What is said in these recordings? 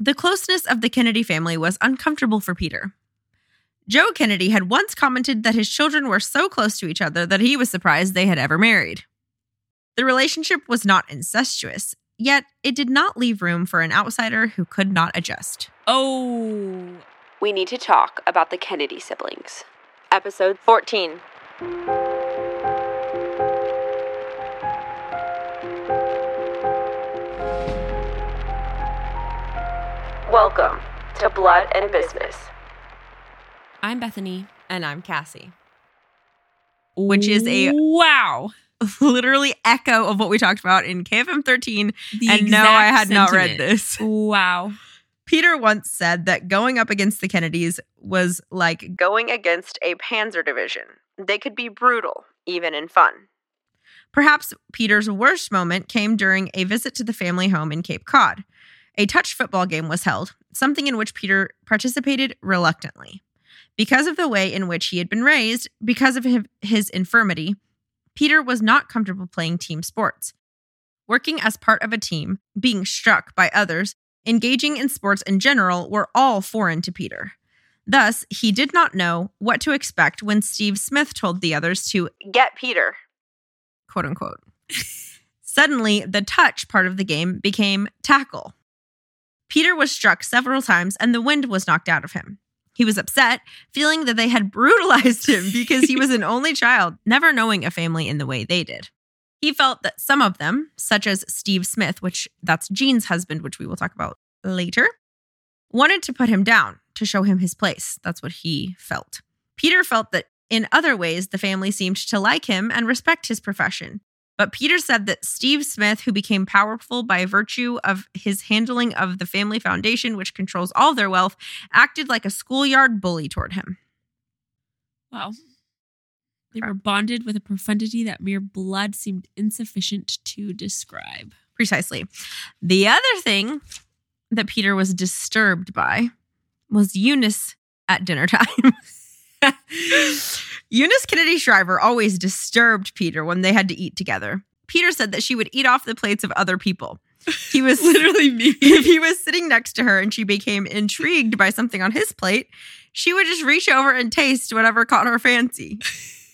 The closeness of the Kennedy family was uncomfortable for Peter. Joe Kennedy had once commented that his children were so close to each other that he was surprised they had ever married. The relationship was not incestuous, yet it did not leave room for an outsider who could not adjust. Oh. We need to talk about the Kennedy siblings. Episode 14. Welcome to Blood and Business. I'm Bethany. And I'm Cassie. Which is a wow. literally echo of what we talked about in KFM 13. The and no, I exact had not read this. Wow. Peter once said that going up against the Kennedys was like going against a panzer division. They could be brutal, even in fun. Perhaps Peter's worst moment came during a visit to the family home in Cape Cod. A touch football game was held, something in which Peter participated reluctantly. Because of the way in which he had been raised, because of his- infirmity, Peter was not comfortable playing team sports. Working as part of a team, being struck by others, engaging in sports in general were all foreign to Peter. Thus, he did not know what to expect when Steve Smith told the others to get Peter, quote unquote. Suddenly, the touch part of the game became tackle. Peter was struck several times and the wind was knocked out of him. He was upset, feeling that they had brutalized him because he was an only child, never knowing a family in the way they did. He felt that some of them, such as Steve Smith, which that's Jean's husband, which we will talk about later, wanted to put him down to show him his place. That's what he felt. Peter felt that in other ways, the family seemed to like him and respect his profession. But Peter said that Steve Smith, who became powerful by virtue of his handling of the family foundation, which controls all their wealth, acted like a schoolyard bully toward him. Wow. They were bonded with a profundity that mere blood seemed insufficient to describe. Precisely. The other thing that Peter was disturbed by was Eunice at dinner time. Eunice Kennedy Shriver always disturbed Peter when they had to eat together. Peter said that she would eat off the plates of other people. He was Literally me. if he was sitting next to her and she became intrigued by something on his plate, she would just reach over and taste whatever caught her fancy.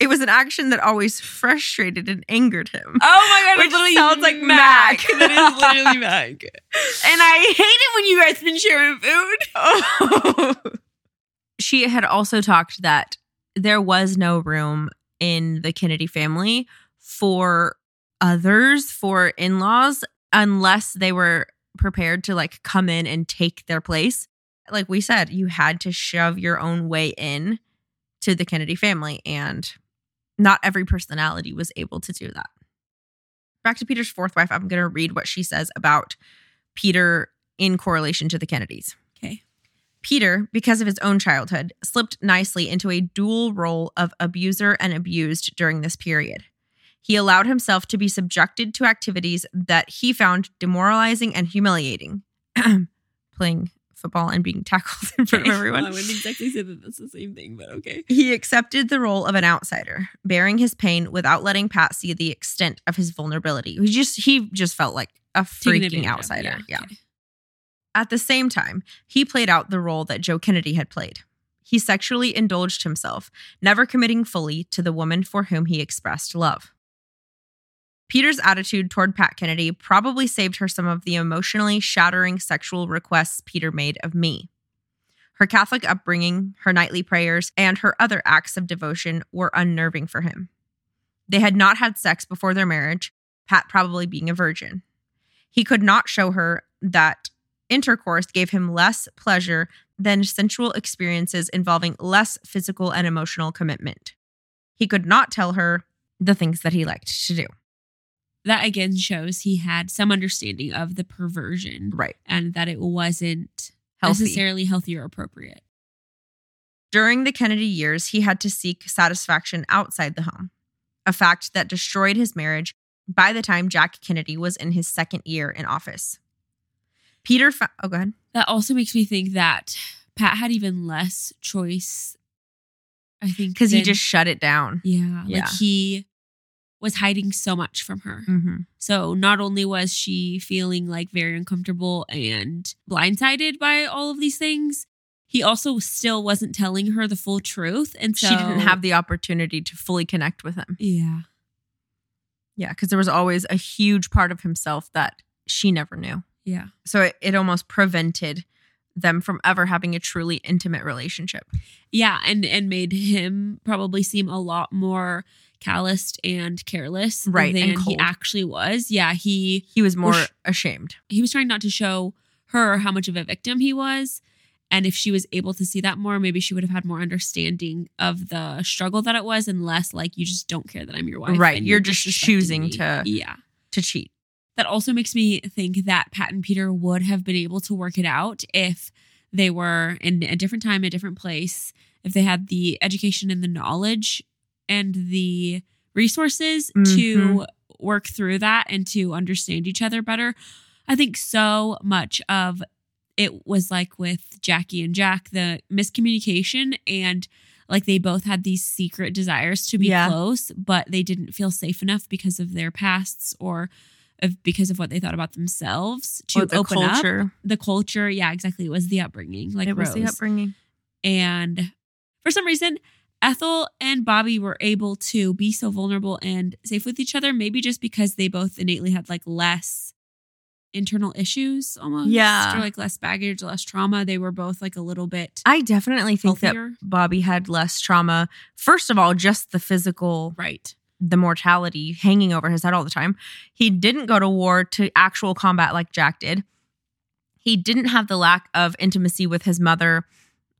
It was an action that always frustrated and angered him. Oh my god, Which it literally sounds like Mac. Mac. that is literally Mac. And I hate it when you guys been sharing food. Oh. she had also talked that there was no room in the Kennedy family for others, for in laws, unless they were prepared to like come in and take their place. Like we said, you had to shove your own way in to the Kennedy family, and not every personality was able to do that. Back to Peter's fourth wife, I'm going to read what she says about Peter in correlation to the Kennedys. Peter, because of his own childhood, slipped nicely into a dual role of abuser and abused during this period. He allowed himself to be subjected to activities that he found demoralizing and humiliating, playing football and being tackled in front of everyone. I wouldn't exactly say that that's the same thing, but okay. He accepted the role of an outsider, bearing his pain without letting Pat see the extent of his vulnerability. He just he just felt like a freaking advantage of, outsider. Yeah. okay. At the same time, he played out the role that Joe Kennedy had played. He sexually indulged himself, never committing fully to the woman for whom he expressed love. Peter's attitude toward Pat Kennedy probably saved her some of the emotionally shattering sexual requests Peter made of me. Her Catholic upbringing, her nightly prayers, and her other acts of devotion were unnerving for him. They had not had sex before their marriage, Pat probably being a virgin. He could not show her that intercourse gave him less pleasure than sensual experiences involving less physical and emotional commitment. He could not tell her the things that he liked to do. That again shows he had some understanding of the perversion Right. and that it wasn't Healthy. necessarily healthy or appropriate. During the Kennedy years, he had to seek satisfaction outside the home, a fact that destroyed his marriage by the time Jack Kennedy was in his second year in office. Peter, fa- oh, go ahead. That also makes me think that Pat had even less choice. I think Because he just shut it down. yeah, Yeah. like he was hiding so much from her. Mm-hmm. So not only was she feeling like very uncomfortable and blindsided by all of these things, he also still wasn't telling her the full truth. And so she didn't have the opportunity to fully connect with him. Yeah. Yeah, because there was always a huge part of himself that she never knew. Yeah. So it, it almost prevented them from ever having a truly intimate relationship. Yeah, and and made him probably seem a lot more calloused and careless Right, than and he actually was. Yeah, he He was more sh- ashamed. he was trying not to show her how much of a victim he was. And if she was able to see that more, maybe she would have had more understanding of the struggle that it was and less like you just don't care that I'm your wife. Right, and you're just choosing me." to- Yeah. To cheat. That also makes me think that Pat and Peter would have been able to work it out if they were in a different time, a different place, if they had the education and the knowledge and the resources to Mhm. work through that and to understand each other better. I think so much of it was like with Jackie and Jack, the miscommunication and like they both had these secret desires to be Yeah. close, but they didn't feel safe enough because of their pasts or of because of what they thought about themselves to Or the open up the culture. Yeah, exactly. It was the upbringing, like it was the upbringing. And for some reason, Ethel and Bobby were able to be so vulnerable and safe with each other, maybe just because they both innately had like less internal issues almost. Yeah. Or like less baggage, less trauma. They were both like a little bit I definitely think healthier. that Bobby had less trauma. First of all, just the physical, right. The mortality hanging over his head all the time. He didn't go to war to actual combat like Jack did. He didn't have the lack of intimacy with his mother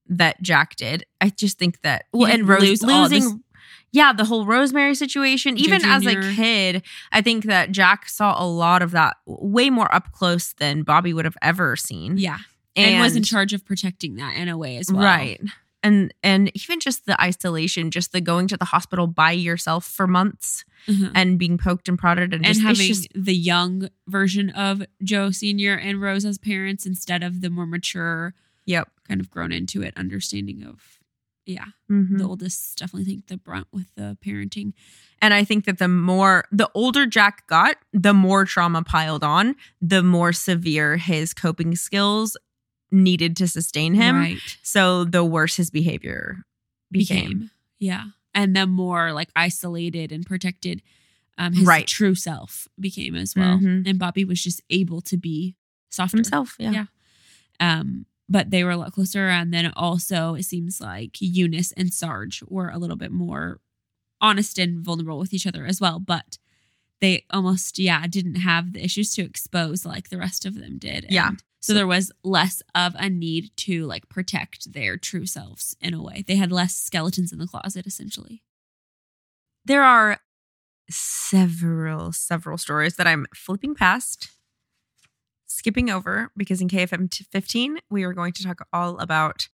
that Jack did. I just think that well, and Rose lose losing. yeah, the whole Rosemary situation. Even as a kid, I think that Jack saw a lot of that way more up close than Bobby would have ever seen. Yeah. And, was in charge of protecting that in a way as well. Right. And and even just the isolation, just the going to the hospital by yourself for months Mhm. and being poked and prodded and, and just, having just the young version of Joe Sr. and Rose as parents instead of the more mature, yep. kind of grown into it understanding of, yeah. Mhm. the oldest definitely think the brunt with the parenting. And I think that the more the older Jack got, the more trauma piled on, the more severe his coping skills needed to sustain him. right So the worse his behavior became. became. Yeah. And the more like isolated and protected um his Right. true self became as well. Mhm. And Bobby was just able to be softer. himself. Yeah. Yeah. Um but they were a lot closer and then also it seems like Eunice and Sarge were a little bit more honest and vulnerable with each other as well, but they almost yeah, didn't have the issues to expose like the rest of them did. Yeah. So there was less of a need to like protect their true selves in a way. They had less skeletons in the closet essentially. There are several, several stories that I'm flipping past, skipping over because in KFM 15, we are going to talk all about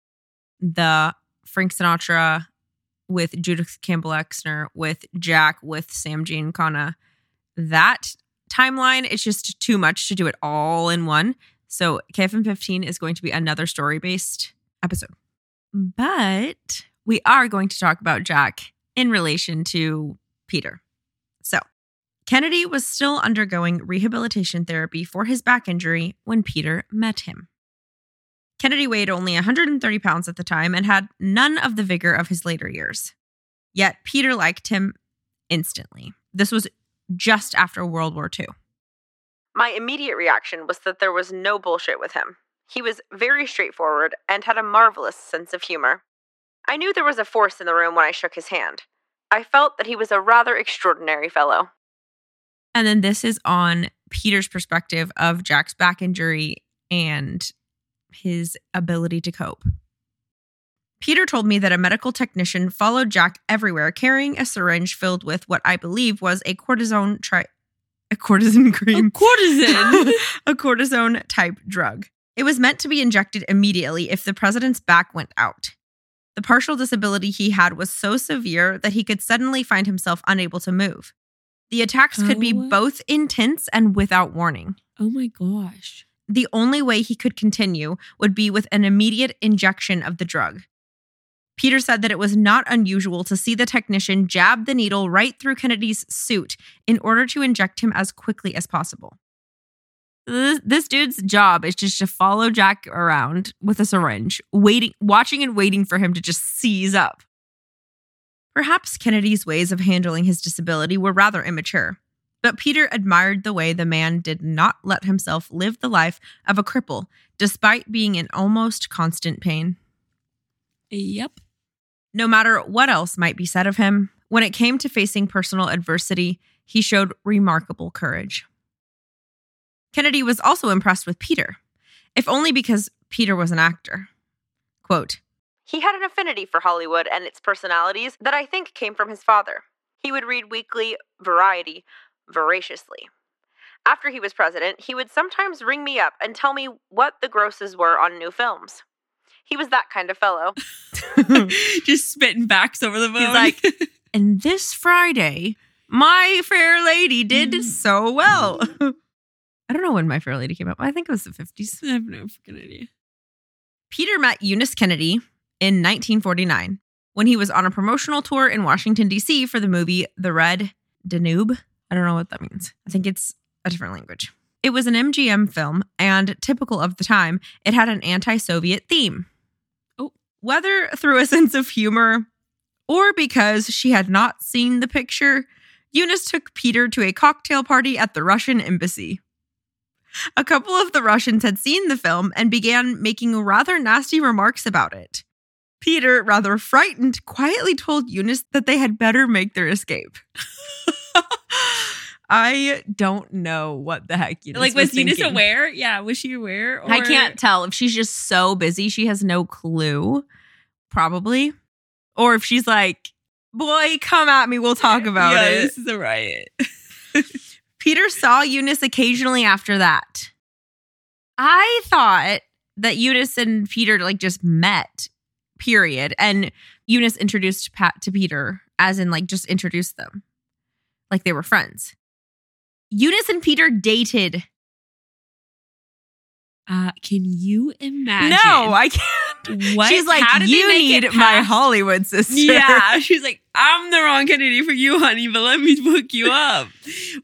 the Frank Sinatra with Judith Campbell Exner, with Jack, with Sam Giancana. That timeline, it's just too much to do it all in one. So KFM 15 is going to be another story based episode. But we are going to talk about Jack in relation to Peter. So, Kennedy was still undergoing rehabilitation therapy for his back injury when Peter met him. Kennedy weighed only 130 pounds at the time and had none of the vigor of his later years. Yet, Peter liked him instantly. This was just after World War II. My immediate reaction was that there was no bullshit with him. He was very straightforward and had a marvelous sense of humor. I knew there was a force in the room when I shook his hand. I felt that he was a rather extraordinary fellow. And then this is on Peter's perspective of Jack's back injury and his ability to cope. Peter told me that a medical technician followed Jack everywhere carrying a syringe filled with what I believe was a cortisone tri- a cortisone cream. A cortisone. a cortisone type drug. It was meant to be injected immediately if the president's back went out. The partial disability he had was so severe that he could suddenly find himself unable to move. The attacks could be Oh. both intense and without warning. oh my gosh. The only way he could continue would be with an immediate injection of the drug. Peter said that it was not unusual to see the technician jab the needle right through Kennedy's suit in order to inject him as quickly as possible. This, this dude's job is just to follow Jack around with a syringe, waiting, watching and waiting for him to just seize up. Perhaps Kennedy's ways of handling his disability were rather immature, but Peter admired the way the man did not let himself live the life of a cripple despite being in almost constant pain. Yep. No matter what else might be said of him, when it came to facing personal adversity, he showed remarkable courage. Kennedy was also impressed with Peter, if only because Peter was an actor. Quote, he had an affinity for Hollywood and its personalities that I think came from his father. He would read weekly Variety voraciously. After he was president, he would sometimes ring me up and tell me what the grosses were on new films. He was that kind of fellow. Just spitting facts over the phone. He's like, and this Friday, My Fair Lady did Mm. so well. I don't know when My Fair Lady came out. I think it was the 50s. I have no freaking idea. Peter met Eunice Kennedy in 1949 when he was on a promotional tour in Washington, D.C. for the movie The Red Danube. I don't know what that means. I think it's a different language. It was an MGM film, and typical of the time, it had an anti Soviet theme. Whether through a sense of humor or because she had not seen the picture, Eunice took Peter to a cocktail party at the Russian embassy. A couple of the Russians had seen the film and began making rather nasty remarks about it. Peter, rather frightened, quietly told Eunice that they had better make their escape. I don't know what the heck Eunice like, was, Eunice thinking. aware? Yeah, was she aware? Or... I can't tell if she's just so busy she has no clue. Probably. Or if she's like, boy, come at me, we'll talk about yeah, it. This is a riot. Peter saw Eunice occasionally after that. I thought that Eunice and Peter like just met, period. And Eunice introduced Pat to Peter, as in like just introduced them. Like they were friends. Eunice and Peter dated. Uh, can you imagine? No, I can't. What? She's like, How did you need my Hollywood sister. Yeah, she's like, I'm the wrong Kennedy for you, honey, but let me hook you up.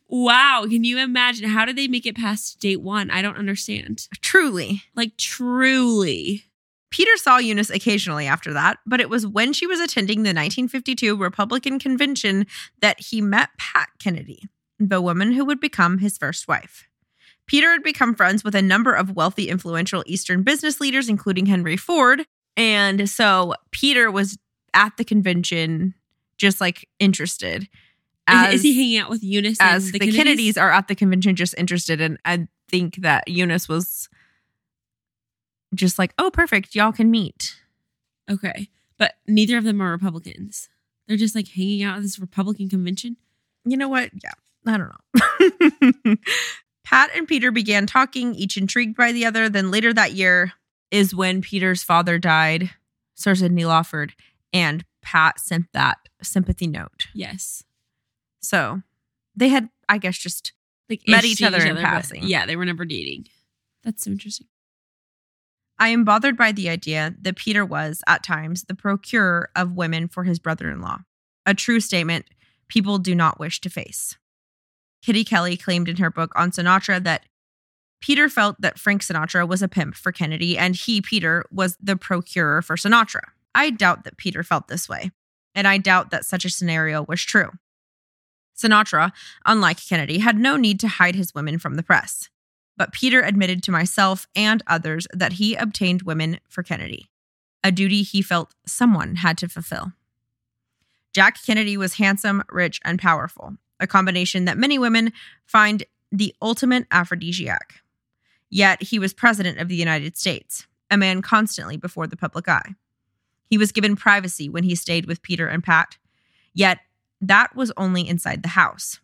wow, can you imagine? How did they make it past date one? I don't understand. Truly. Like, truly. Peter saw Eunice occasionally after that, but it was when she was attending the 1952 Republican convention that he met Pat Kennedy, the woman who would become his first wife. Peter had become friends with a number of wealthy, influential Eastern business leaders, including Henry Ford. And so Peter was at the convention, just like interested. Is- is, he hanging out with Eunice as and the, the, Kennedys? are at the convention, just interested. And I think that Eunice was just like, oh, perfect. Y'all can meet. Okay, but neither of them are Republicans. They're just like hanging out at this Republican convention. You know what? Yeah, I don't know. Pat and Peter began talking, each intrigued by the other. Then later that year is when Peter's father died, Sir Sidney Lawford, and Pat sent that sympathy note. Yes, So they had, I guess, just like Met ish each other in passing. Yeah, they were never dating. That's so interesting. I am bothered by the idea that Peter was, at times, the procurer of women for his brother in law. A true statement people do not wish to face. Kitty Kelley claimed in her book on Sinatra that Peter felt that Frank Sinatra was a pimp for Kennedy and he, Peter, was the procurer for Sinatra. I doubt that Peter felt this way, and I doubt that such a scenario was true. Sinatra, unlike Kennedy, had no need to hide his women from the press but Peter admitted to myself and others that he obtained women for Kennedy, a duty he felt someone had to fulfill. Jack Kennedy was handsome, rich, and powerful, a combination that many women find the ultimate aphrodisiac. Yet he was president of the United States, a man constantly before the public eye. He was given privacy when he stayed with Peter and Pat, yet that was only inside the house.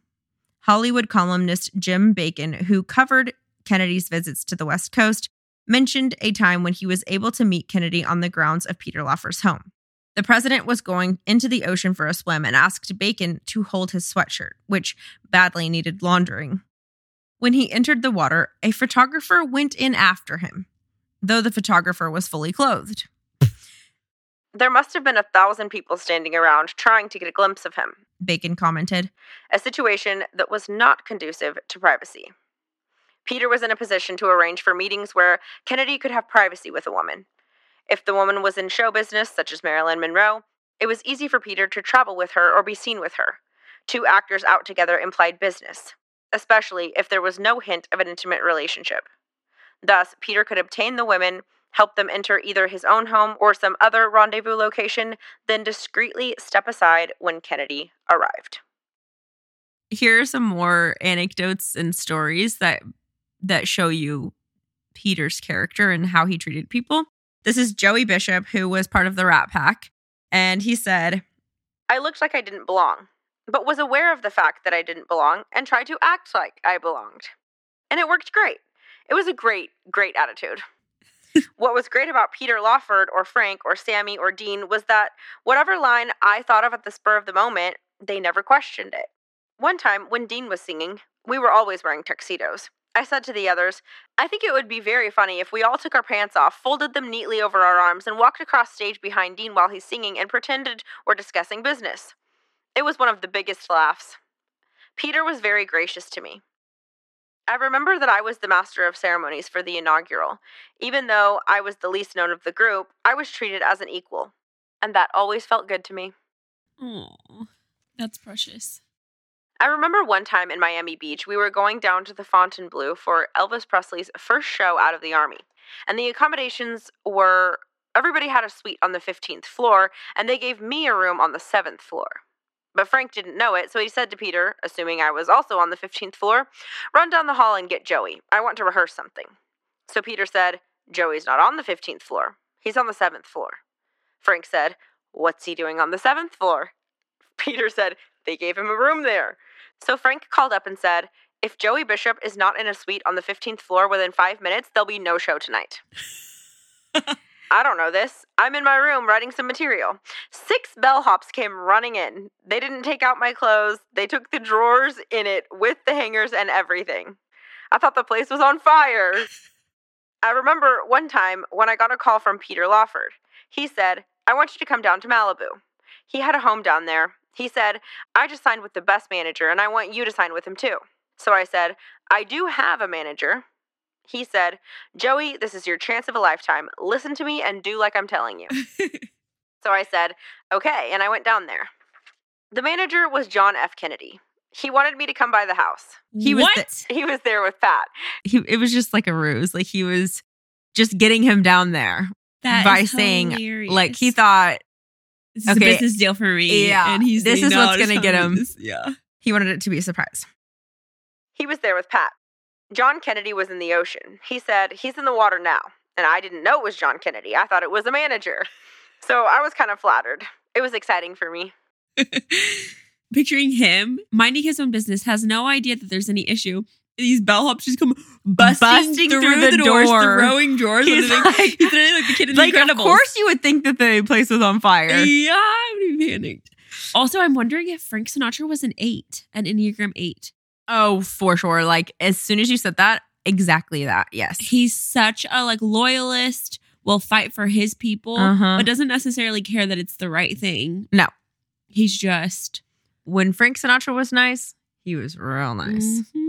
Hollywood columnist Jim Bacon, who covered Kennedy's visits to the West Coast, mentioned a time when he was able to meet Kennedy on the grounds of Peter Lawford's home. The president was going into the ocean for a swim and asked Bacon to hold his sweatshirt, which badly needed laundering. When he entered the water, a photographer went in after him, though the photographer was fully clothed. There must have been a thousand people standing around trying to get a glimpse of him, Bacon commented, a situation that was not conducive to privacy. Peter was in a position to arrange for meetings where Kennedy could have privacy with a woman. If the woman was in show business, such as Marilyn Monroe, it was easy for Peter to travel with her or be seen with her. Two actors out together implied business, especially if there was no hint of an intimate relationship. Thus, Peter could obtain the women, help them enter either his own home or some other rendezvous location, then discreetly step aside when Kennedy arrived. Here are some more anecdotes and stories that that show you Peter's character and how he treated people. This is Joey Bishop, who was part of the Rat Pack, and he said, I looked like I didn't belong, but was aware of the fact that I didn't belong and tried to act like I belonged. And it worked great. It was a great, great attitude. what was great about Peter Lawford or Frank or Sammy or Dean was that whatever line I thought of at the spur of the moment, they never questioned it. One time, when Dean was singing, we were always wearing tuxedos. I said to the others, I think it would be very funny if we all took our pants off, folded them neatly over our arms, and walked across stage behind Dean while he's singing and pretended we're discussing business. It was one of the biggest laughs. Peter was very gracious to me. I remember that I was the master of ceremonies for the inaugural. Even though I was the least known of the group, I was treated as an equal, and that always felt good to me. Oh, that's precious. I remember one time in Miami Beach, we were going down to the Fontainebleau for Elvis Presley's first show out of the Army, and the accommodations were everybody had a suite on the 15th floor, and they gave me a room on the 7th floor. But Frank didn't know it, so he said to Peter, assuming I was also on the 15th floor, Run down the hall and get Joey. I want to rehearse something. So Peter said, Joey's not on the 15th floor. He's on the 7th floor. Frank said, What's he doing on the 7th floor? Peter said, They gave him a room there. So Frank called up and said, If Joey Bishop is not in a suite on the 15th floor within five minutes, there'll be no show tonight. I don't know this. I'm in my room writing some material. Six bellhops came running in. They didn't take out my clothes, they took the drawers in it with the hangers and everything. I thought the place was on fire. I remember one time when I got a call from Peter Lawford. He said, I want you to come down to Malibu. He had a home down there. He said, I just signed with the best manager and I want you to sign with him too. So I said, I do have a manager. He said, Joey, this is your chance of a lifetime. Listen to me and do like I'm telling you. so I said, okay, and I went down there. The manager was John F. Kennedy. He wanted me to come by the house. He what? was th- he was there with Pat. He, it was just like a ruse. Like he was just getting him down there That by saying hilarious. like he thought this is okay, a business deal for me. yeah, and he's this saying, is "No, what's gonna get him." this." Yeah. he wanted it to be a surprise. He was there with Pat. John Kennedy was in the ocean. He said, He's in the water now. And I didn't know it was John Kennedy. I thought it was a manager. So I was kind of flattered. It was exciting for me. Picturing him minding his own business, has no idea that there's any issue. These bellhops just come busting, Busting through, through the, the doors, door. throwing drawers. He's like- he's literally like the kid in Like, the of course, you would think that the place was on fire. Yeah, I would be panicked. Also, I'm wondering if Frank Sinatra was an eight, an Enneagram eight. Oh, for sure. Like, as soon as you said that, exactly that. Yes. He's such a like loyalist, will fight for his people, Uh-huh. but doesn't necessarily care that it's the right thing. No. He's just When Frank Sinatra was nice, he was real nice. Mhm.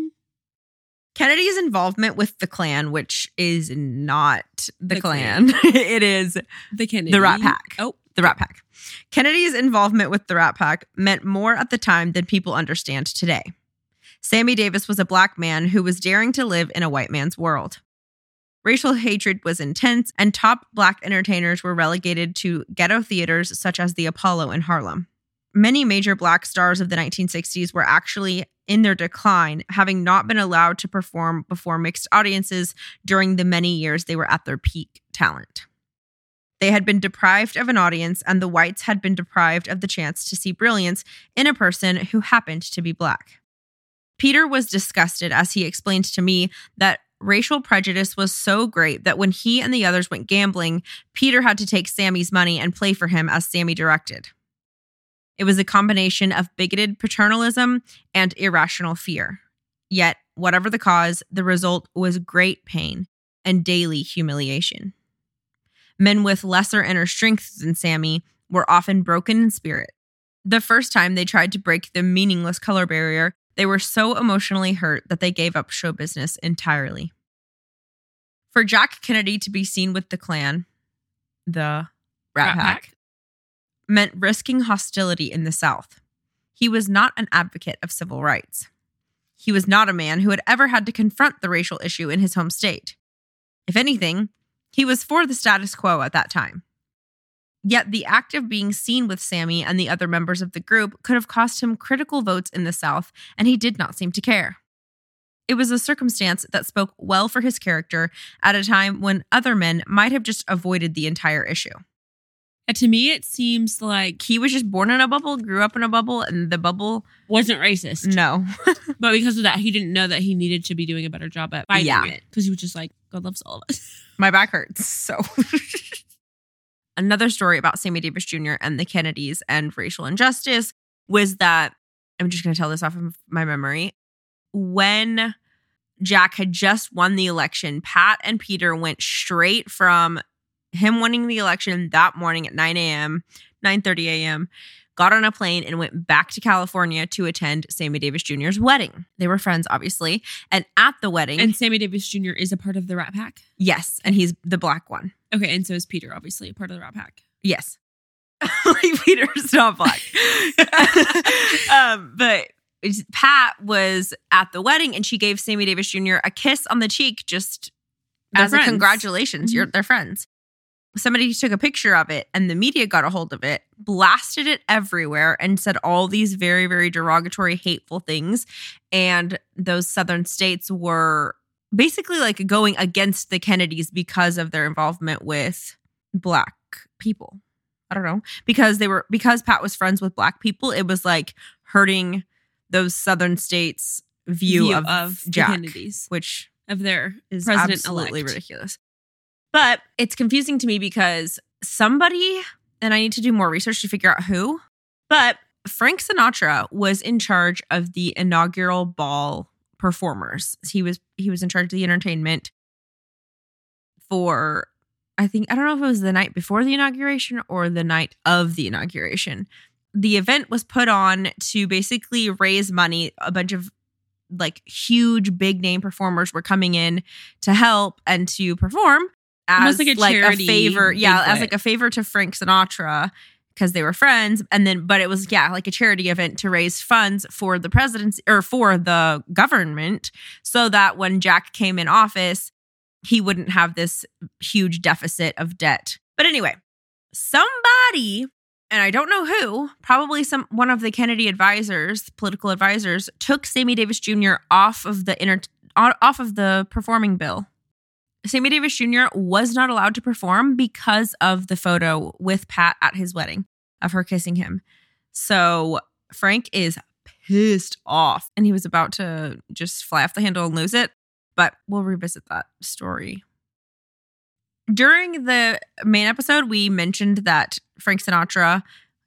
Kennedy's involvement with the Klan, which is not the, The Klan, it is the Kennedy. the Rat Pack. Oh, the Rat Pack. Kennedy's involvement with the Rat Pack meant more at the time than people understand today. Sammy Davis was a black man who was daring to live in a white man's world. Racial hatred was intense, and top black entertainers were relegated to ghetto theaters such as the Apollo in Harlem. Many major black stars of the 1960s were actually in their decline, having not been allowed to perform before mixed audiences during the many years they were at their peak talent. They had been deprived of an audience, and the whites had been deprived of the chance to see brilliance in a person who happened to be black. Peter was disgusted as he explained to me that racial prejudice was so great that when he and the others went gambling, Peter had to take Sammy's money and play for him as Sammy directed. It was a combination of bigoted paternalism and irrational fear. Yet, whatever the cause, the result was great pain and daily humiliation. Men with lesser inner strength than Sammy were often broken in spirit. The first time they tried to break the meaningless color barrier, they were so emotionally hurt that they gave up show business entirely. For Jack Kennedy to be seen with the Klan, the Rat, Rat Pack, Pack. Meant risking hostility in the South. He was not an advocate of civil rights. He was not a man who had ever had to confront the racial issue in his home state. If anything, he was for the status quo at that time. Yet the act of being seen with Sammy and the other members of the group could have cost him critical votes in the South, and he did not seem to care. It was a circumstance that spoke well for his character at a time when other men might have just avoided the entire issue. To me, it seems like He was just born in a bubble, grew up in a bubble, and the bubble, wasn't racist. no. But because of that, he didn't know that he needed to be doing a better job at fighting Yeah. it. Because he was just like, God loves all of us. My back hurts. So, another story about Sammy Davis Jr. and the Kennedys and racial injustice was that I'm just going to tell this off of my memory. When Jack had just won the election, Pat and Peter went straight from him winning the election that morning at 9 a.m., 9 30 a.m., got on a plane and went back to California to attend Sammy Davis Jr.'s wedding. They were friends, obviously. And at the wedding, and Sammy Davis Jr. is a part of the Rat Pack. yes, and he's the black one. Okay, and so is Peter, obviously, a part of the Rat Pack. Yes. like Peter's not black. um, but Pat was at the wedding and she gave Sammy Davis Jr. a kiss on the cheek just They're as friends. a congratulations. Mhm. You're they're friends. Somebody took a picture of it and the media got a hold of it, blasted it everywhere, and said all these very, very derogatory, hateful things. And those southern states were basically like going against the Kennedys because of their involvement with black people. I don't know. Because they were because Pat was friends with black people, it was like hurting those southern states view, of, the Jack, Kennedys, which of their is president absolutely elect. ridiculous. But it's confusing to me because somebody, and I need to do more research to figure out who, but Frank Sinatra was in charge of the inaugural ball performers. He was he was in charge of the entertainment for I think I don't know if it was the night before the inauguration or the night of the inauguration. The event was put on to basically raise money. A bunch of like huge big name performers were coming in to help and to perform as like like a a, charity favor. Yeah, as like a favor to Frank Sinatra because they were friends. And then, but it was, yeah, like a charity event to raise funds for the presidency or for the government so that when Jack came in office, he wouldn't have this huge deficit of debt. But anyway, somebody, and I don't know who, probably some one of the Kennedy advisors, political advisors, took Sammy Davis Jr. off of the inter, off of the performing bill. Sammy Davis Jr. was not allowed to perform because of the photo with Pat at his wedding of her kissing him. So Frank is pissed off and he was about to just fly off the handle and lose it. But we'll revisit that story. During the main episode, we mentioned that Frank Sinatra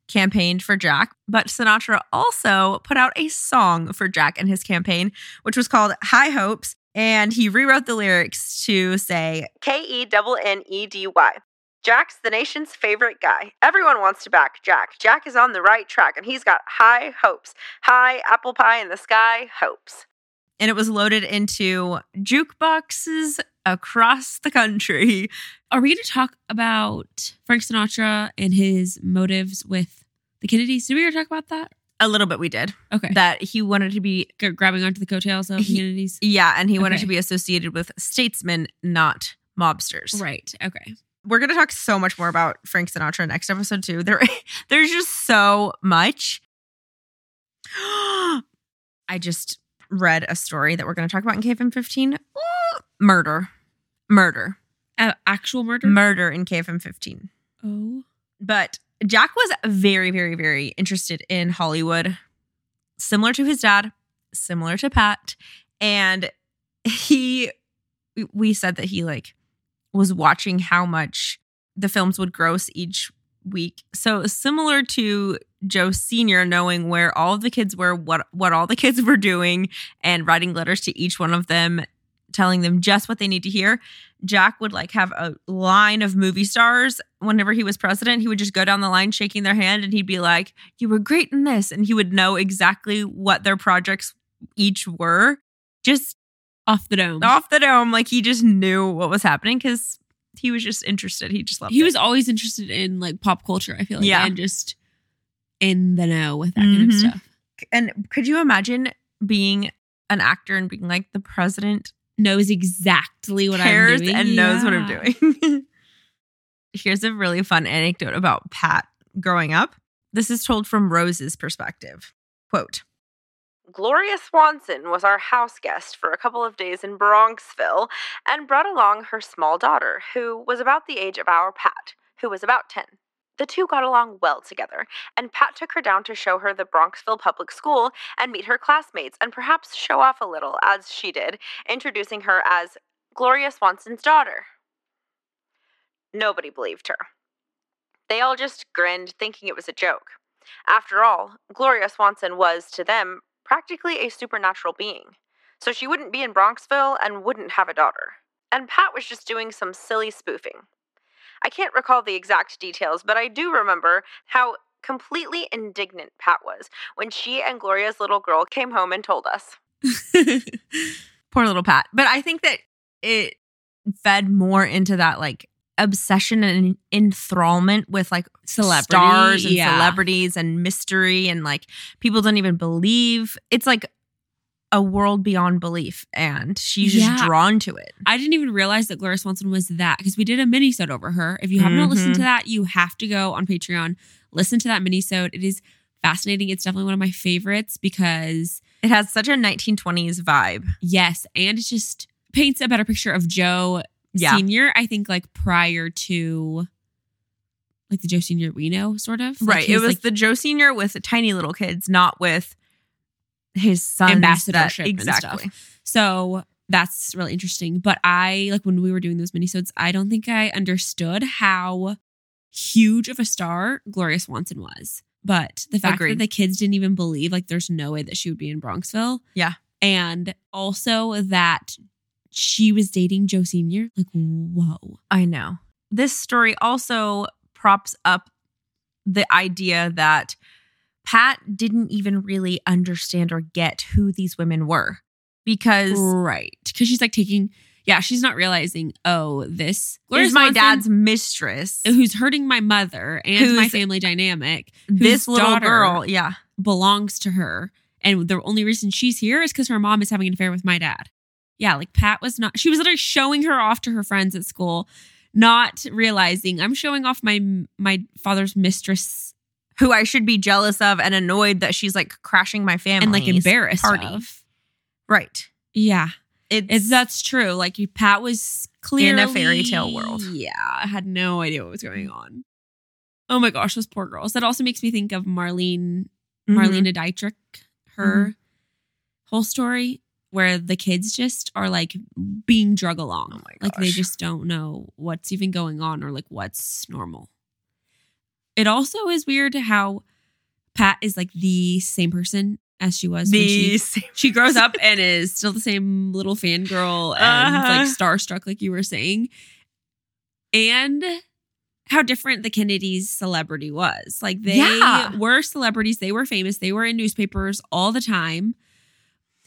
campaigned for Jack, but Sinatra also put out a song for Jack and his campaign, which was called High Hopes. And he rewrote the lyrics to say K E N N E D Y. Jack's the nation's favorite guy. Everyone wants to back Jack. Jack is on the right track and he's got high hopes. High apple pie in the sky hopes. And it was loaded into jukeboxes across the country. Are we going to talk about Frank Sinatra and his motives with the Kennedys? Did we ever talk about that? A little bit we did. Okay. That he wanted to be, G- grabbing onto the coattails of He- Kennedys. yeah, and he wanted Okay. to be associated with statesmen, not mobsters. Right. Okay. we're going to talk so much more about Frank Sinatra next episode too. There, there's just so much. I just read a story that we're going to talk about in KFM 15. Ooh, murder, murder, Uh, actual murder? murder in KFM 15. oh. But Jack was very, very, very interested in Hollywood, similar to his dad, similar to Pat, and he. We said that he like was watching how much the films would gross each week. So similar to Joe Senior knowing where all the kids were, what what all the kids were doing, and writing letters to each one of them telling them just what they need to hear. Jack would like have a line of movie stars. Whenever he was president, he would just go down the line shaking their hand and he'd be like, You were great in this. And he would know exactly what their projects each were. Just Off the dome. off the dome. Like he just knew what was happening because he was just interested. He just loved he it. was always interested in like pop culture, I feel like. Yeah. And just in the know with that kind of Mhm. stuff. And could you imagine being an actor and being like the president Knows exactly what cares I'm doing. and knows what I'm doing. Here's a really fun anecdote about Pat growing up. This is told from Rose's perspective. Quote Gloria Swanson was our house guest for a couple of days in Bronxville and brought along her small daughter, who was about the age of our Pat, who was about 10. The two got along well together, and Pat took her down to show her the Bronxville Public School and meet her classmates and perhaps show off a little, as she did, introducing her as Gloria Swanson's daughter. Nobody believed her. They all just grinned, thinking it was a joke. After all, Gloria Swanson was, to them, practically a supernatural being. So she wouldn't be in Bronxville and wouldn't have a daughter. And Pat was just doing some silly spoofing. I can't recall the exact details, but I do remember how completely indignant Pat was when she and Gloria's little girl came home and told us. Poor little Pat. But I think that it fed more into that like obsession and enthrallment with like Celebrity, stars and yeah. celebrities and mystery and like people don't even believe. It's like a world beyond belief and she's just drawn to it. I didn't even realize that Gloria Swanson was that because we did a mini over her. If you have not listened to Mhm. that, you have to go on Patreon, listen to that mini It is fascinating. It's definitely one of my favorites because It has such a 1920s vibe. yes, and it just paints a better picture of Joe Yeah. Senior. I think like prior to like the Joe Senior we know, sort of Like, right. It was like, the Joe Senior with the tiny little kids, not with his sons. that- Ambassadorship exactly. So that's really interesting. But I like when we were doing those minisodes, I don't think I understood how huge of a star Gloria Swanson was. But the fact Agreed. that the kids didn't even believe like there's no way that she would be in Bronxville. Yeah. And also that she was dating Joe Senior. Like, whoa. I know. This story also props up the idea that Pat didn't even really understand or get who these women were because Right. Because she's like taking, yeah, she's not realizing, oh, this Gloria is my dad's mistress. who's hurting my mother and my family dynamic. this little girl, yeah. belongs to her. And the only reason she's here is because her mom is having an affair with my dad. Yeah, like Pat was not, she was literally showing her off to her friends at school, not realizing I'm showing off my my father's mistress Who I should be jealous of and annoyed that she's like crashing my family and like embarrassed party. of. Right. Yeah, It's, it's that's true. Like Pat was clearly In a fairy tale world. Yeah, I had no idea what was going on. Oh my gosh, those poor girls. That also makes me think of Marlene Mhm. Marlena Dietrich, her Mm-hmm. whole story where the kids just are like being drug along. Oh my Like they just don't know what's even going on or like what's normal. It also is weird how Pat is like the same person as she was when the she she grows up and is still the same little fangirl and Uh-huh. like starstruck, like you were saying. And how different the Kennedys' celebrity was. Like they Yeah. were celebrities, they were famous, they were in newspapers all the time.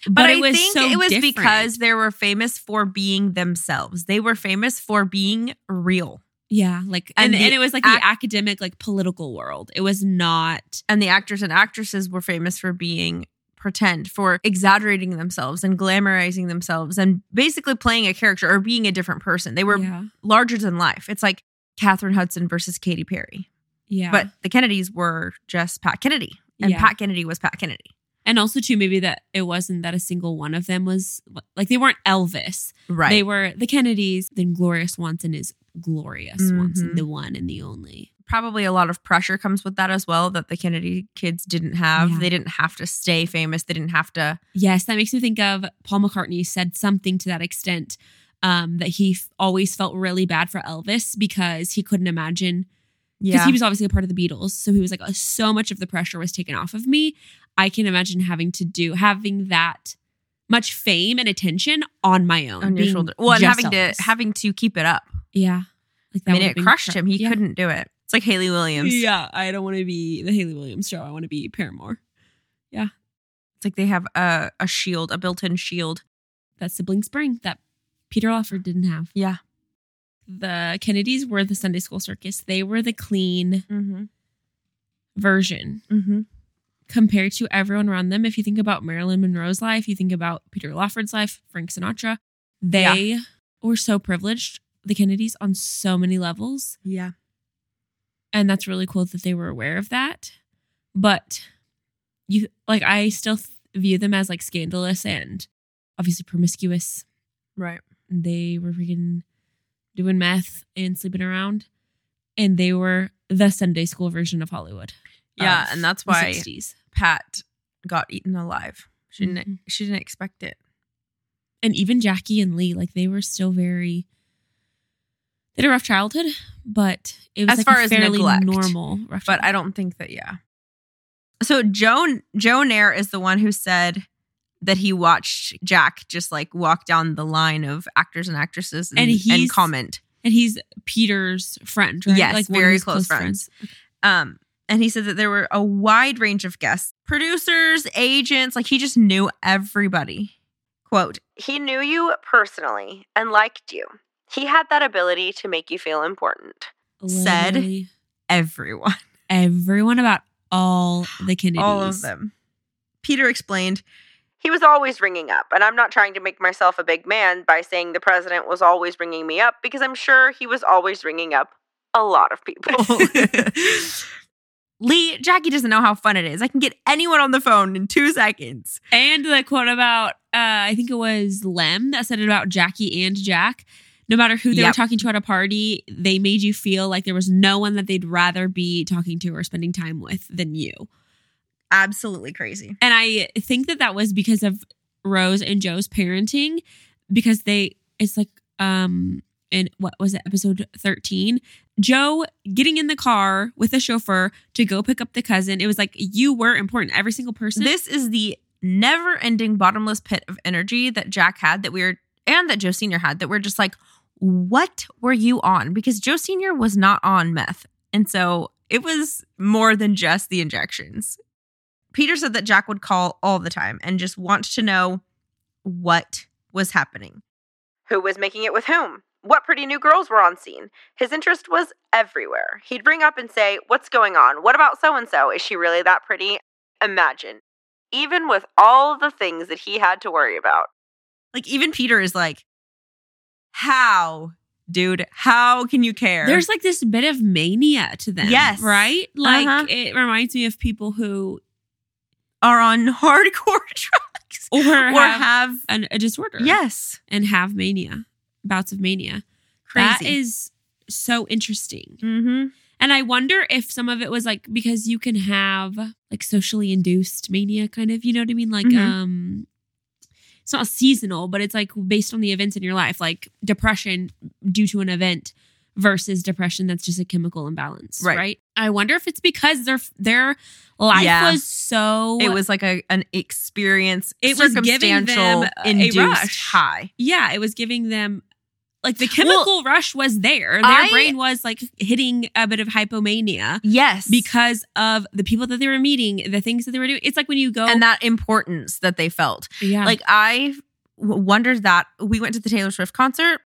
But, But, I think so it was different. because they were famous for being themselves. They were famous for being real. Yeah, like And and, the and it was like ac- the academic, like political world. It was not And the actors and actresses were famous for being pretend, for exaggerating themselves and glamorizing themselves and basically playing a character or being a different person. They were yeah, larger than life. It's like Katheryn Hudson versus Katy Perry. yeah. But the Kennedys were just Pat Kennedy. And Yeah. Pat Kennedy was Pat Kennedy. And also too maybe that it wasn't that a single one of them was like they weren't Elvis. Right. They were the Kennedys. Then Gloria Swanson is Gloria Swanson, Mhm. the one and the only. Probably a lot of pressure comes with that as well that the Kennedy kids didn't have. Yeah. They didn't have to stay famous. They didn't have to Yes, that makes me think of Paul McCartney said something to that extent um, that he f- always felt really bad for Elvis because he couldn't imagine because Yeah. he was obviously a part of the Beatles. So he was like, "Oh, so much of the pressure was taken off of me. I can imagine having to do having that much fame and attention on my own. on your shoulder. Well, and having to having to keep it up. yeah, like I mean, it crushed cr- him. He yeah. couldn't do it. It's like Hayley Williams. Yeah, I don't want to be the Hayley Williams show. I want to be Paramore. Yeah, it's like they have a a shield, a built-in shield. That sibling spring that Peter Lawford didn't have. Yeah. The Kennedys were the Sunday school circus. They were the clean Mm-hmm. version Mm-hmm. compared to everyone around them. If you think about Marilyn Monroe's life, you think about Peter Lawford's life, Frank Sinatra, they were so privileged, the Kennedys, on so many levels. Yeah. And that's really cool that they were aware of that. But you, like, I still view them as like scandalous and obviously promiscuous. Right. They were freaking doing meth and sleeping around. And they were the Sunday school version of Hollywood. Yeah, of and that's why 60s. Pat got eaten alive. She didn't. Mhm. She didn't expect it. and even Jackie and Lee, like they were still very. They had a rough childhood, but it was As like far as fairly neglect. normal rough. But I don't think that. Yeah. So Joan Joe Nair is the one who said that he watched Jack just like walk down the line of actors and actresses and, And and, comment. and he's Peter's friend, right? Yes, one of very his close friends. Um, and he said that there were a wide range of guests, producers, agents, like he just knew everybody. Quote, he knew you personally and liked you. He had that ability to make you feel important. Said- Everyone. everyone about all the Kennedys. All of them. Peter explained, he was always ringing up, and I'm not trying to make myself a big man by saying the president was always ringing me up because I'm sure he was always ringing up a lot of people. Lee, Jackie doesn't know how fun it is. I can get anyone on the phone in two seconds. And the quote about, uh, I think it was Lem that said it about Jackie and Jack. No matter who they were talking to at a party, they made you feel like there was no one that they'd rather be talking to or spending time with than you. Absolutely crazy. And I think that that was because of Rose and Joe's parenting, because they, it's like, um, in what was it, episode 13? Joe getting in the car with a chauffeur to go pick up the cousin. It was like you were important. Every single person. This is the never ending bottomless pit of energy that Jack had that we were, and that Joe Sr. had that we're just like, what were you on? Because Joe Sr. was not on meth. And so it was more than just the injections. Peter said that Jack would call all the time and just want to know what was happening. Who was making it with whom? What pretty new girls were on scene? His interest was everywhere. He'd ring up and say, What's going on? What about so and so? Is she really that pretty? Imagine. Even with all the things that he had to worry about. Like, even Peter is like, How, dude? How can you care? There's like this bit of mania to them. Yes. Right? Like Uh-huh it reminds me of people who are on hardcore drugs or, or have, have, an, a disorder. yes, And have mania, bouts of mania. crazy. That is so interesting. mm-hmm. And I wonder if some of it was like because you can have like socially induced mania kind of, you know what I mean? Like Mhm. um it's not seasonal, but it's like based on the events in your life, like depression due to an event versus depression that's just a chemical imbalance, Right. right? I wonder if it's because their their life Yeah. was so It was like a an experience. It was giving them a induced rush. high. yeah, it was giving them like the Well, chemical rush was there. Their I- brain was like hitting a bit of hypomania Yes, because of the people that they were meeting, the things that they were doing. It's like when you go and that importance that they felt. yeah, Like I wondered that we went to the Taylor Swift concert,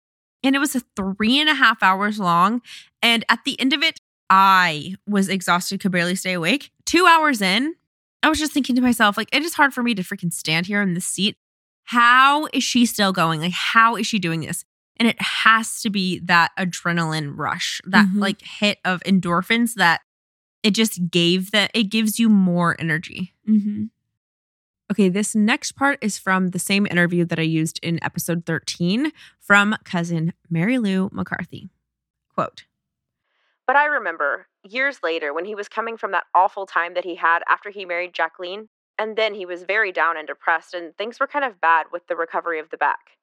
and it was a three and a half hours long. And at the end of it, I was exhausted, could barely stay awake. Two hours in, I was just thinking to myself, like, it is hard for me to freaking stand here in this seat. How is she still going? Like, how is she doing this? And it has to be that adrenaline rush, that Mhm. like hit of endorphins that it just gave that it gives you more energy. Mhm. Okay, this next part is from the same interview that I used in episode 13 from cousin Mary Lou McCarthy. Quote But I remember years later when he was coming from that awful time that he had after he married Jacqueline, and then he was very down and depressed, and things were kind of bad with the recovery of the back.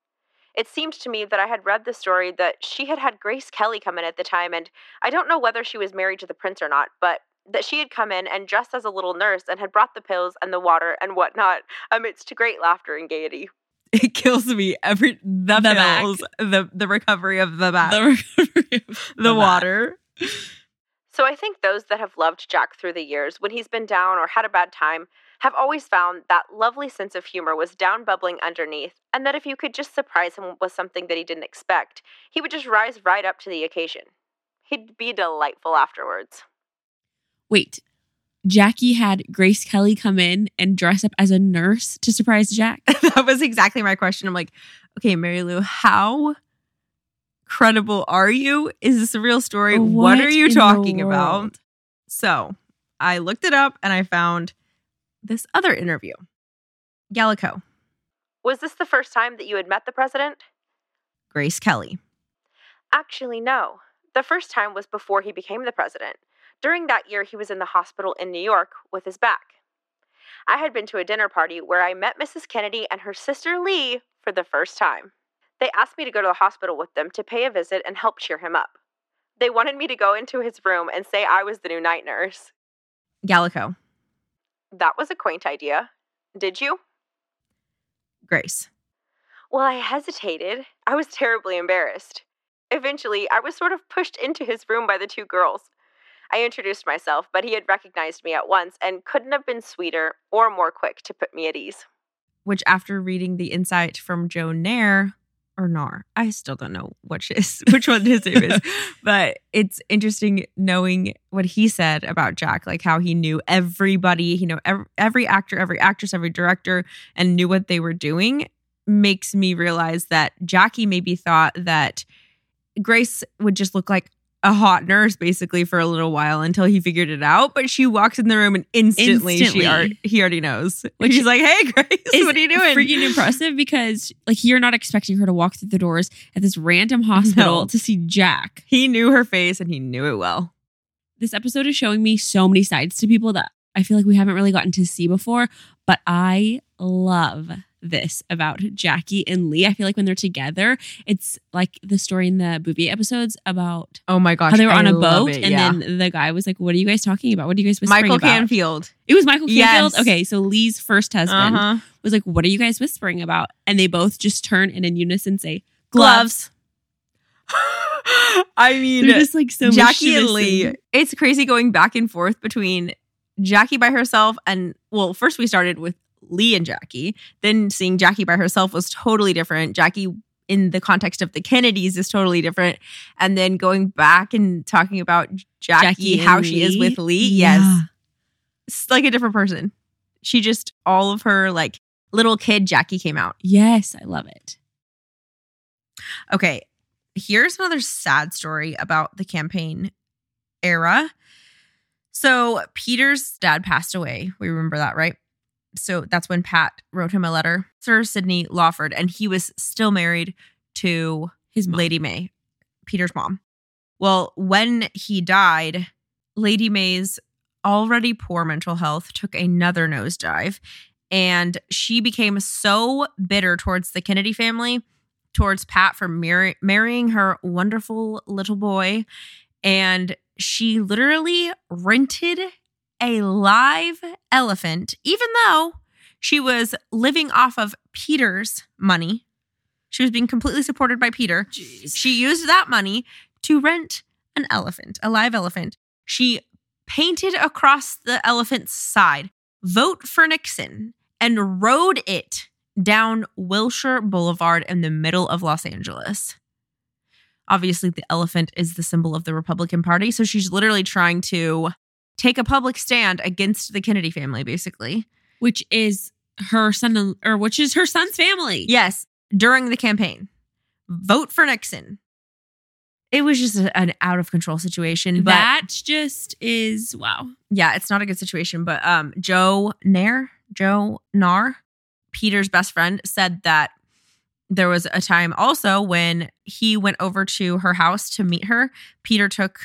It seemed to me that I had read the story that she had had Grace Kelly come in at the time, and I don't know whether she was married to the prince or not, but that she had come in and dressed as a little nurse and had brought the pills and the water and whatnot amidst great laughter and gaiety. it kills me every the, The back. pills, the the recovery of the back, The recovery of the, water. So I think those that have loved Jack through the years, when he's been down or had a bad time, have always found that lovely sense of humor was down bubbling underneath, and that if you could just surprise him with something that he didn't expect, he would just rise right up to the occasion. He'd be delightful afterwards. Wait, Jackie had Grace Kelly come in and dress up as a nurse to surprise Jack. that was exactly my question. I'm like, okay, Mary Lou, how credible are you? Is this a real story? what, What are you talking about? So I looked it up and I found this other interview. Gallico, Was this the first time that you had met the president? Grace Kelly. Actually, no. The first time was before he became the president. During that year, he was in the hospital in New York with his back. I had been to a dinner party where I met Mrs. Kennedy and her sister Lee for the first time. They asked me to go to the hospital with them to pay a visit and help cheer him up. They wanted me to go into his room and say I was the new night nurse. Gallico, That was a quaint idea. Did you? Grace. Well, I hesitated. I was terribly embarrassed. Eventually, I was sort of pushed into his room by the two girls. I introduced myself, but he had recognized me at once and couldn't have been sweeter or more quick to put me at ease. Which, after reading the insight from Joe Nair or Naar, I still don't know which is which one his name is, but it's interesting knowing what he said about Jack, like how he knew everybody, he knew every, every actor, every actress, every director, and knew what they were doing. Makes me realize that Jackie maybe thought that Grace would just look like a hot nurse basically for a little while until he figured it out. But she walks in the room and instantly, she Instantly. ar- he already knows. Which She's like, "Hey, Grace, what are you doing?" Freaking impressive because like you're not expecting her to walk through the doors at this random hospital No. to see Jack. He knew her face and he knew it well. This episode is showing me so many sides to people that I feel like we haven't really gotten to see before, but I love this about Jackie and Lee. I feel like when they're together, it's like the story in the movie episodes about Oh my gosh. how they were on a boat and then the guy was like, What are you guys talking about? What are you guys whispering Michael about? Michael Canfield. It was Michael Canfield. Yes. Okay, so Lee's first husband Uh-huh. was like, What are you guys whispering about? And they both just turn and in unison say, Gloves. I mean, They're just like so Jackie and Lee. and- It's crazy going back and forth between Jackie by herself and well, first we started with Lee and Jackie. Then seeing Jackie by herself was totally different. Jackie in the context of the Kennedys is totally different. And then going back and talking about Jackie, Jackie how she is with Lee. Yeah. Yes. It's like a different person. She just all of her like little kid Jackie came out. Yes, I love it. Okay, here's another sad story about the campaign era. So, Peter's dad passed away. We remember that, right? So, that's when Pat wrote him a letter, Sir Sidney Lawford, and he was still married to His mom. Lady May, Peter's mom. Well, when he died, Lady May's already poor mental health took another nosedive, and she became so bitter towards the Kennedy family, towards Pat for mar- marrying her wonderful little boy, and she literally rented a live elephant, even though she was living off of Peter's money. She was being completely supported by Peter. Jeez. She used that money to rent an elephant, a live elephant. She painted across the elephant's side, vote for Nixon, and rode it down Wilshire Boulevard in the middle of Los Angeles. Obviously, the elephant is the symbol of the Republican Party. So she's literally trying to take a public stand against the Kennedy family, basically. which is her son or which is her son's family. Yes, during the campaign. Vote for Nixon. It was just a- an out of control situation. But that just is wow. yeah, it's not a good situation. But um, Joe Nair, Joe Naar, Peter's best friend, said that there was a time also when he went over to her house to meet her. Peter took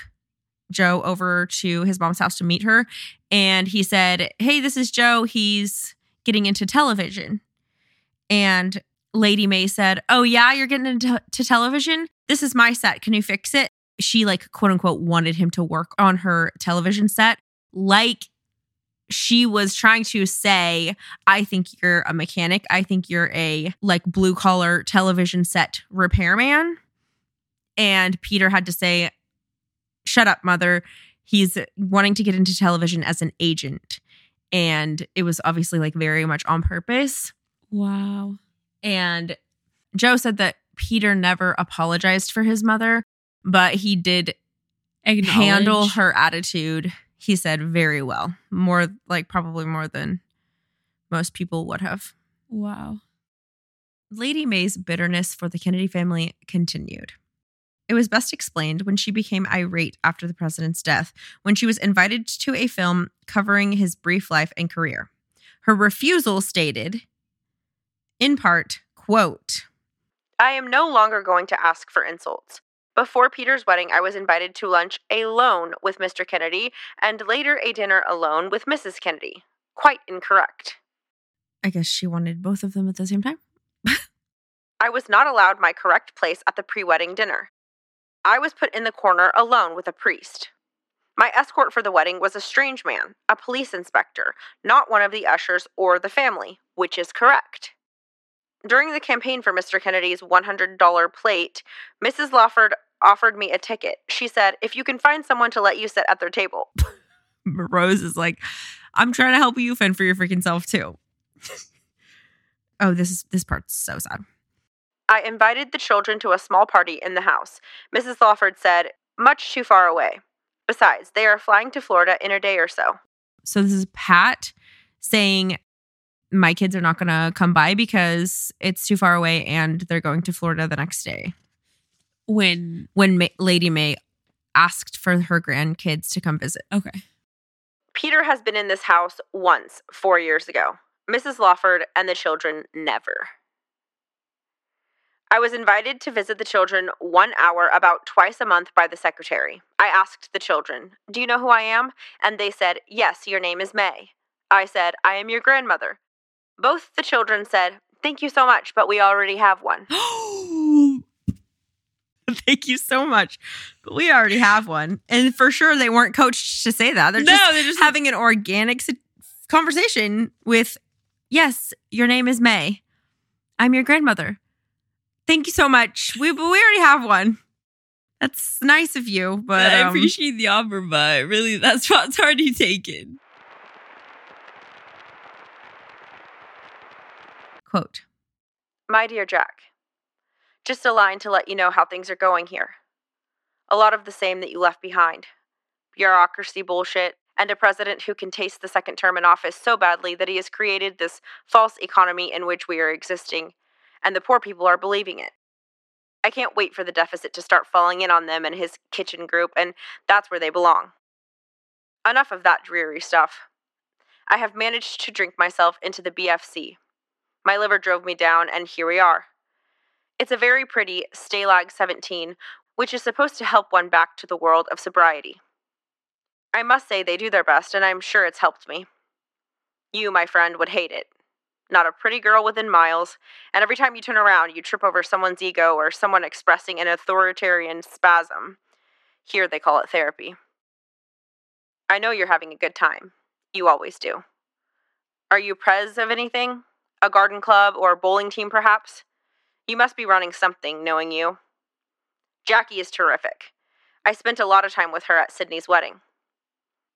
Joe over to his mom's house to meet her, and he said, "Hey, this is Joe. He's getting into television." And Lady May said, "Oh yeah, you're getting into to television. This is my set. Can you fix it?" She like quote unquote wanted him to work on her television set, like she was trying to say, I think you're a mechanic. I think you're a like blue collar television set repairman. And Peter had to say, Shut up, mother. He's wanting to get into television as an agent. And it was obviously like very much on purpose. Wow. And Joe said that Peter never apologized for his mother, but he did handle her attitude, he said, very well. More like probably more than most people would have. Wow. Lady May's bitterness for the Kennedy family continued. It was best explained when she became irate after the president's death, when she was invited to a film covering his brief life and career. Her refusal stated, in part, quote, I am no longer going to ask for insults. Before Peter's wedding, I was invited to lunch alone with Mr. Kennedy and later a dinner alone with Mrs. Kennedy. Quite incorrect. I guess she wanted both of them at the same time. I was not allowed my correct place at the pre wedding dinner. I was put in the corner alone with a priest. My escort for the wedding was a strange man, a police inspector, not one of the ushers or the family, which is correct. During the campaign for Mr. Kennedy's $100 plate, Mrs. Lawford offered me a ticket. She said, If you can find someone to let you sit at their table. Rose is like, I'm trying to help you fend for your freaking self too. oh, this is this part's so sad. I invited the children to a small party in the house. Mrs. Lawford said, Much too far away. Besides, they are flying to Florida in a day or so. So this is Pat saying my kids are not going to come by because it's too far away and they're going to Florida the next day. When When Ma- Lady May asked for her grandkids to come visit. okay. Peter has been in this house once, four years ago. Mrs. Lawford and the children never. I was invited to visit the children one hour about twice a month by the secretary. I asked the children, Do you know who I am? And they said, Yes, your name is May. I said, I am your grandmother. Both the children said, Thank you so much, but we already have one. Thank you so much. But we already have one. And for sure they weren't coached to say that. They're no, just they're just having an organic conversation with, yes, your name is May. I'm your grandmother. Thank you so much. We we already have one. That's nice of you, but I um, appreciate the offer, but really that spot's already taken. quote. My dear Jack, just a line to let you know how things are going here. A lot of the same that you left behind bureaucracy bullshit, and a president who can taste the second term in office so badly that he has created this false economy in which we are existing, and the poor people are believing it. I can't wait for the deficit to start falling in on them and his kitchen group, and that's where they belong. Enough of that dreary stuff. I have managed to drink myself into the BFC. My liver drove me down, and here we are. It's a very pretty Stalag 17, which is supposed to help one back to the world of sobriety. I must say they do their best, and I'm sure it's helped me. You, my friend, would hate it. Not a pretty girl within miles, and every time you turn around, you trip over someone's ego or someone expressing an authoritarian spasm. Here they call it therapy. I know you're having a good time. You always do. Are you prez of anything? A garden club or a bowling team, perhaps? You must be running something, knowing you. Jackie is terrific. I spent a lot of time with her at Sydney's wedding.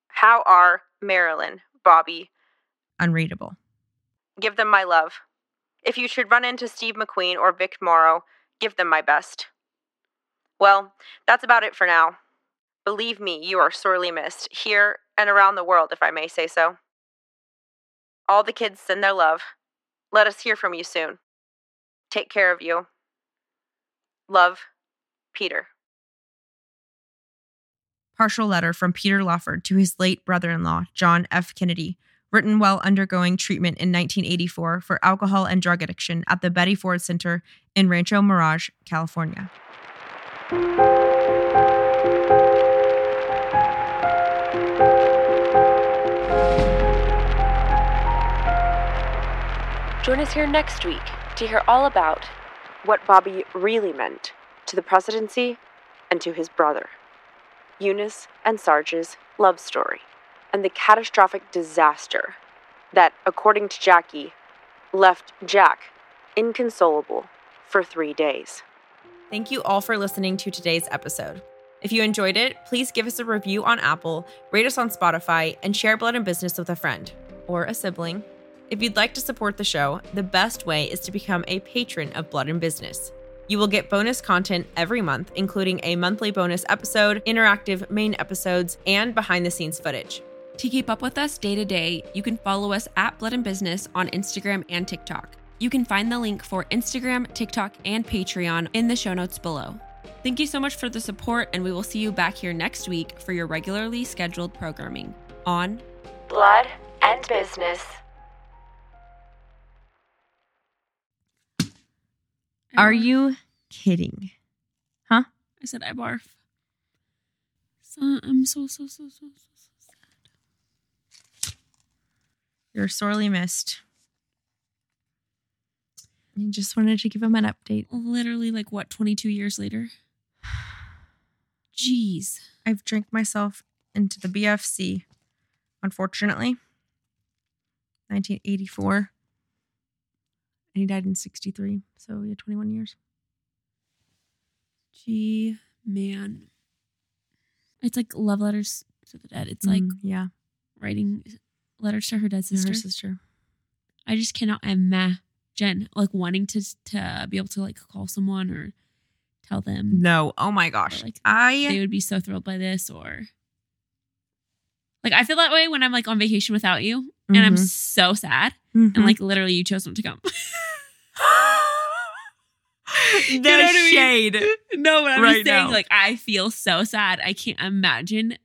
How are Marilyn, Bobby? Unreadable. Give them my love. If you should run into Steve McQueen or Vic Morrow, give them my best. Well, that's about it for now. Believe me, you are sorely missed, here and around the world, if I may say so. All the kids send their love. Let us hear from you soon. Take care of you. Love, Peter. Partial letter from Peter Lawford to his late brother in law, John F. Kennedy, written while undergoing treatment in 1984 for alcohol and drug addiction at the Betty Ford Center in Rancho Mirage, California. Join us here next week to hear all about what Bobby really meant to the presidency and to his brother. Eunice and Sarge's love story. And the catastrophic disaster that, according to Jackie, left Jack inconsolable for three days. Thank you all for listening to today's episode. If you enjoyed it, please give us a review on Apple, rate us on Spotify, and share Blood and Business with a friend or a sibling. If you'd like to support the show, the best way is to become a patron of Blood and Business. You will get bonus content every month, including a monthly bonus episode, interactive main episodes, and behind the scenes footage. To keep up with us day to day, you can follow us at Blood and Business on Instagram and TikTok. You can find the link for Instagram, TikTok, and Patreon in the show notes below. Thank you so much for the support, and we will see you back here next week for your regularly scheduled programming on Blood and Business. Are you kidding? Huh? I said I barf. So I'm so so so so so so sad. You're sorely missed. I just wanted to give him an update. Literally, like what? 22 years later. Jeez. I've drank myself into the BFC, unfortunately. 1984. And he died in 63. So, yeah, 21 years. Gee, man. It's like love letters to the dead. It's like Mm, yeah, writing letters to her dead sister. sister. her sister. I just cannot imagine like wanting to to be able to like call someone or tell them No, oh my gosh. Like, I they would be so thrilled by this or like I feel that way when I'm like on vacation without you and I'm Mhm. so sad Mhm. and like literally you chose not to come. the know what I mean? shade. no, but I'm Right just saying now. like I feel so sad. I can't imagine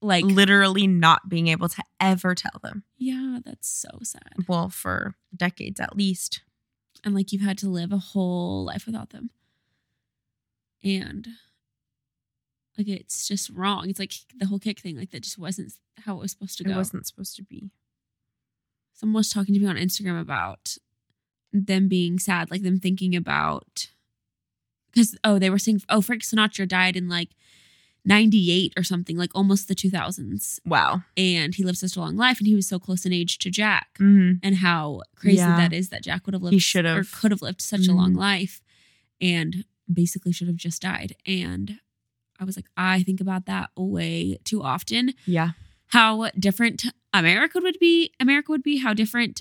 like Literally not being able to ever tell them. yeah, that's so sad. Well, for decades at least. and like you've had to live a whole life without them and like it's just wrong it's like the whole kick thing like that just wasn't how it was supposed to go It wasn't supposed to be. someone was talking to me on instagram about them being sad like them thinking about because oh they were saying oh frank sinatra died in like 98 or something like almost the 2000s Wow. and he lived such a long life and he was so close in age to jack Mm-hmm. and how crazy Yeah. that is that Jack would have lived He should or could have lived such a long Mhm. life and basically should have just died. And I was like, I think about that way too often. Yeah. How different America would be, America would be, how different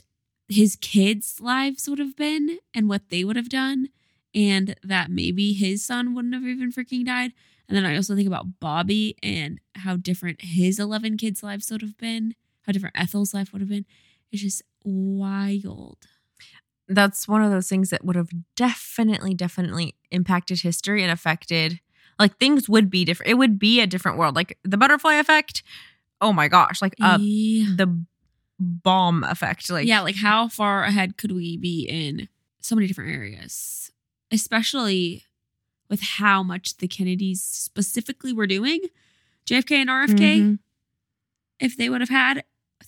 his kids' lives would have been and what they would have done. And that maybe his son wouldn't have even freaking died. And then I also think about Bobby and how different his 11 kids' lives would have been, how different Ethel's life would have been. It's just wild. That's one of those things that would have definitely, definitely impacted history and affected like things would be different. It would be a different world. Like the butterfly effect. Oh my gosh. Like uh, yeah. the bomb effect. Like yeah, like how far ahead could we be in so many different areas, especially with how much the Kennedys specifically were doing? JFK and RFK, Mhm. if they would have had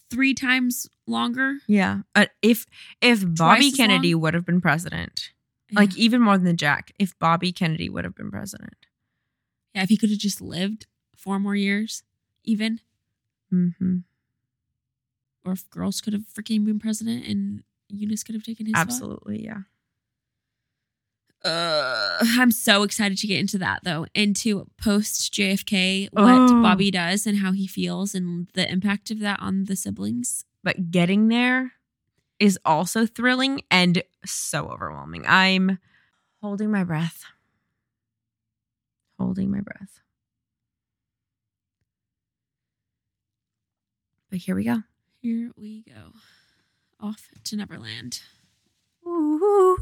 three times longer, Yeah. Uh, if if Bobby Kennedy would have been president, like even more than Jack, if Bobby Kennedy would have been president. yeah, if he could have just lived four more years, even, Mm-hmm. or if girls could have freaking been president and Eunice could have taken his spot. Absolutely. Yeah. Uh, I'm so excited to get into that though, and to post JFK what Oh. Bobby does and how he feels and the impact of that on the siblings. But getting there is also thrilling and so overwhelming. I'm holding my breath. Holding my breath. But here we go. Here we go, off to Neverland. Ooh,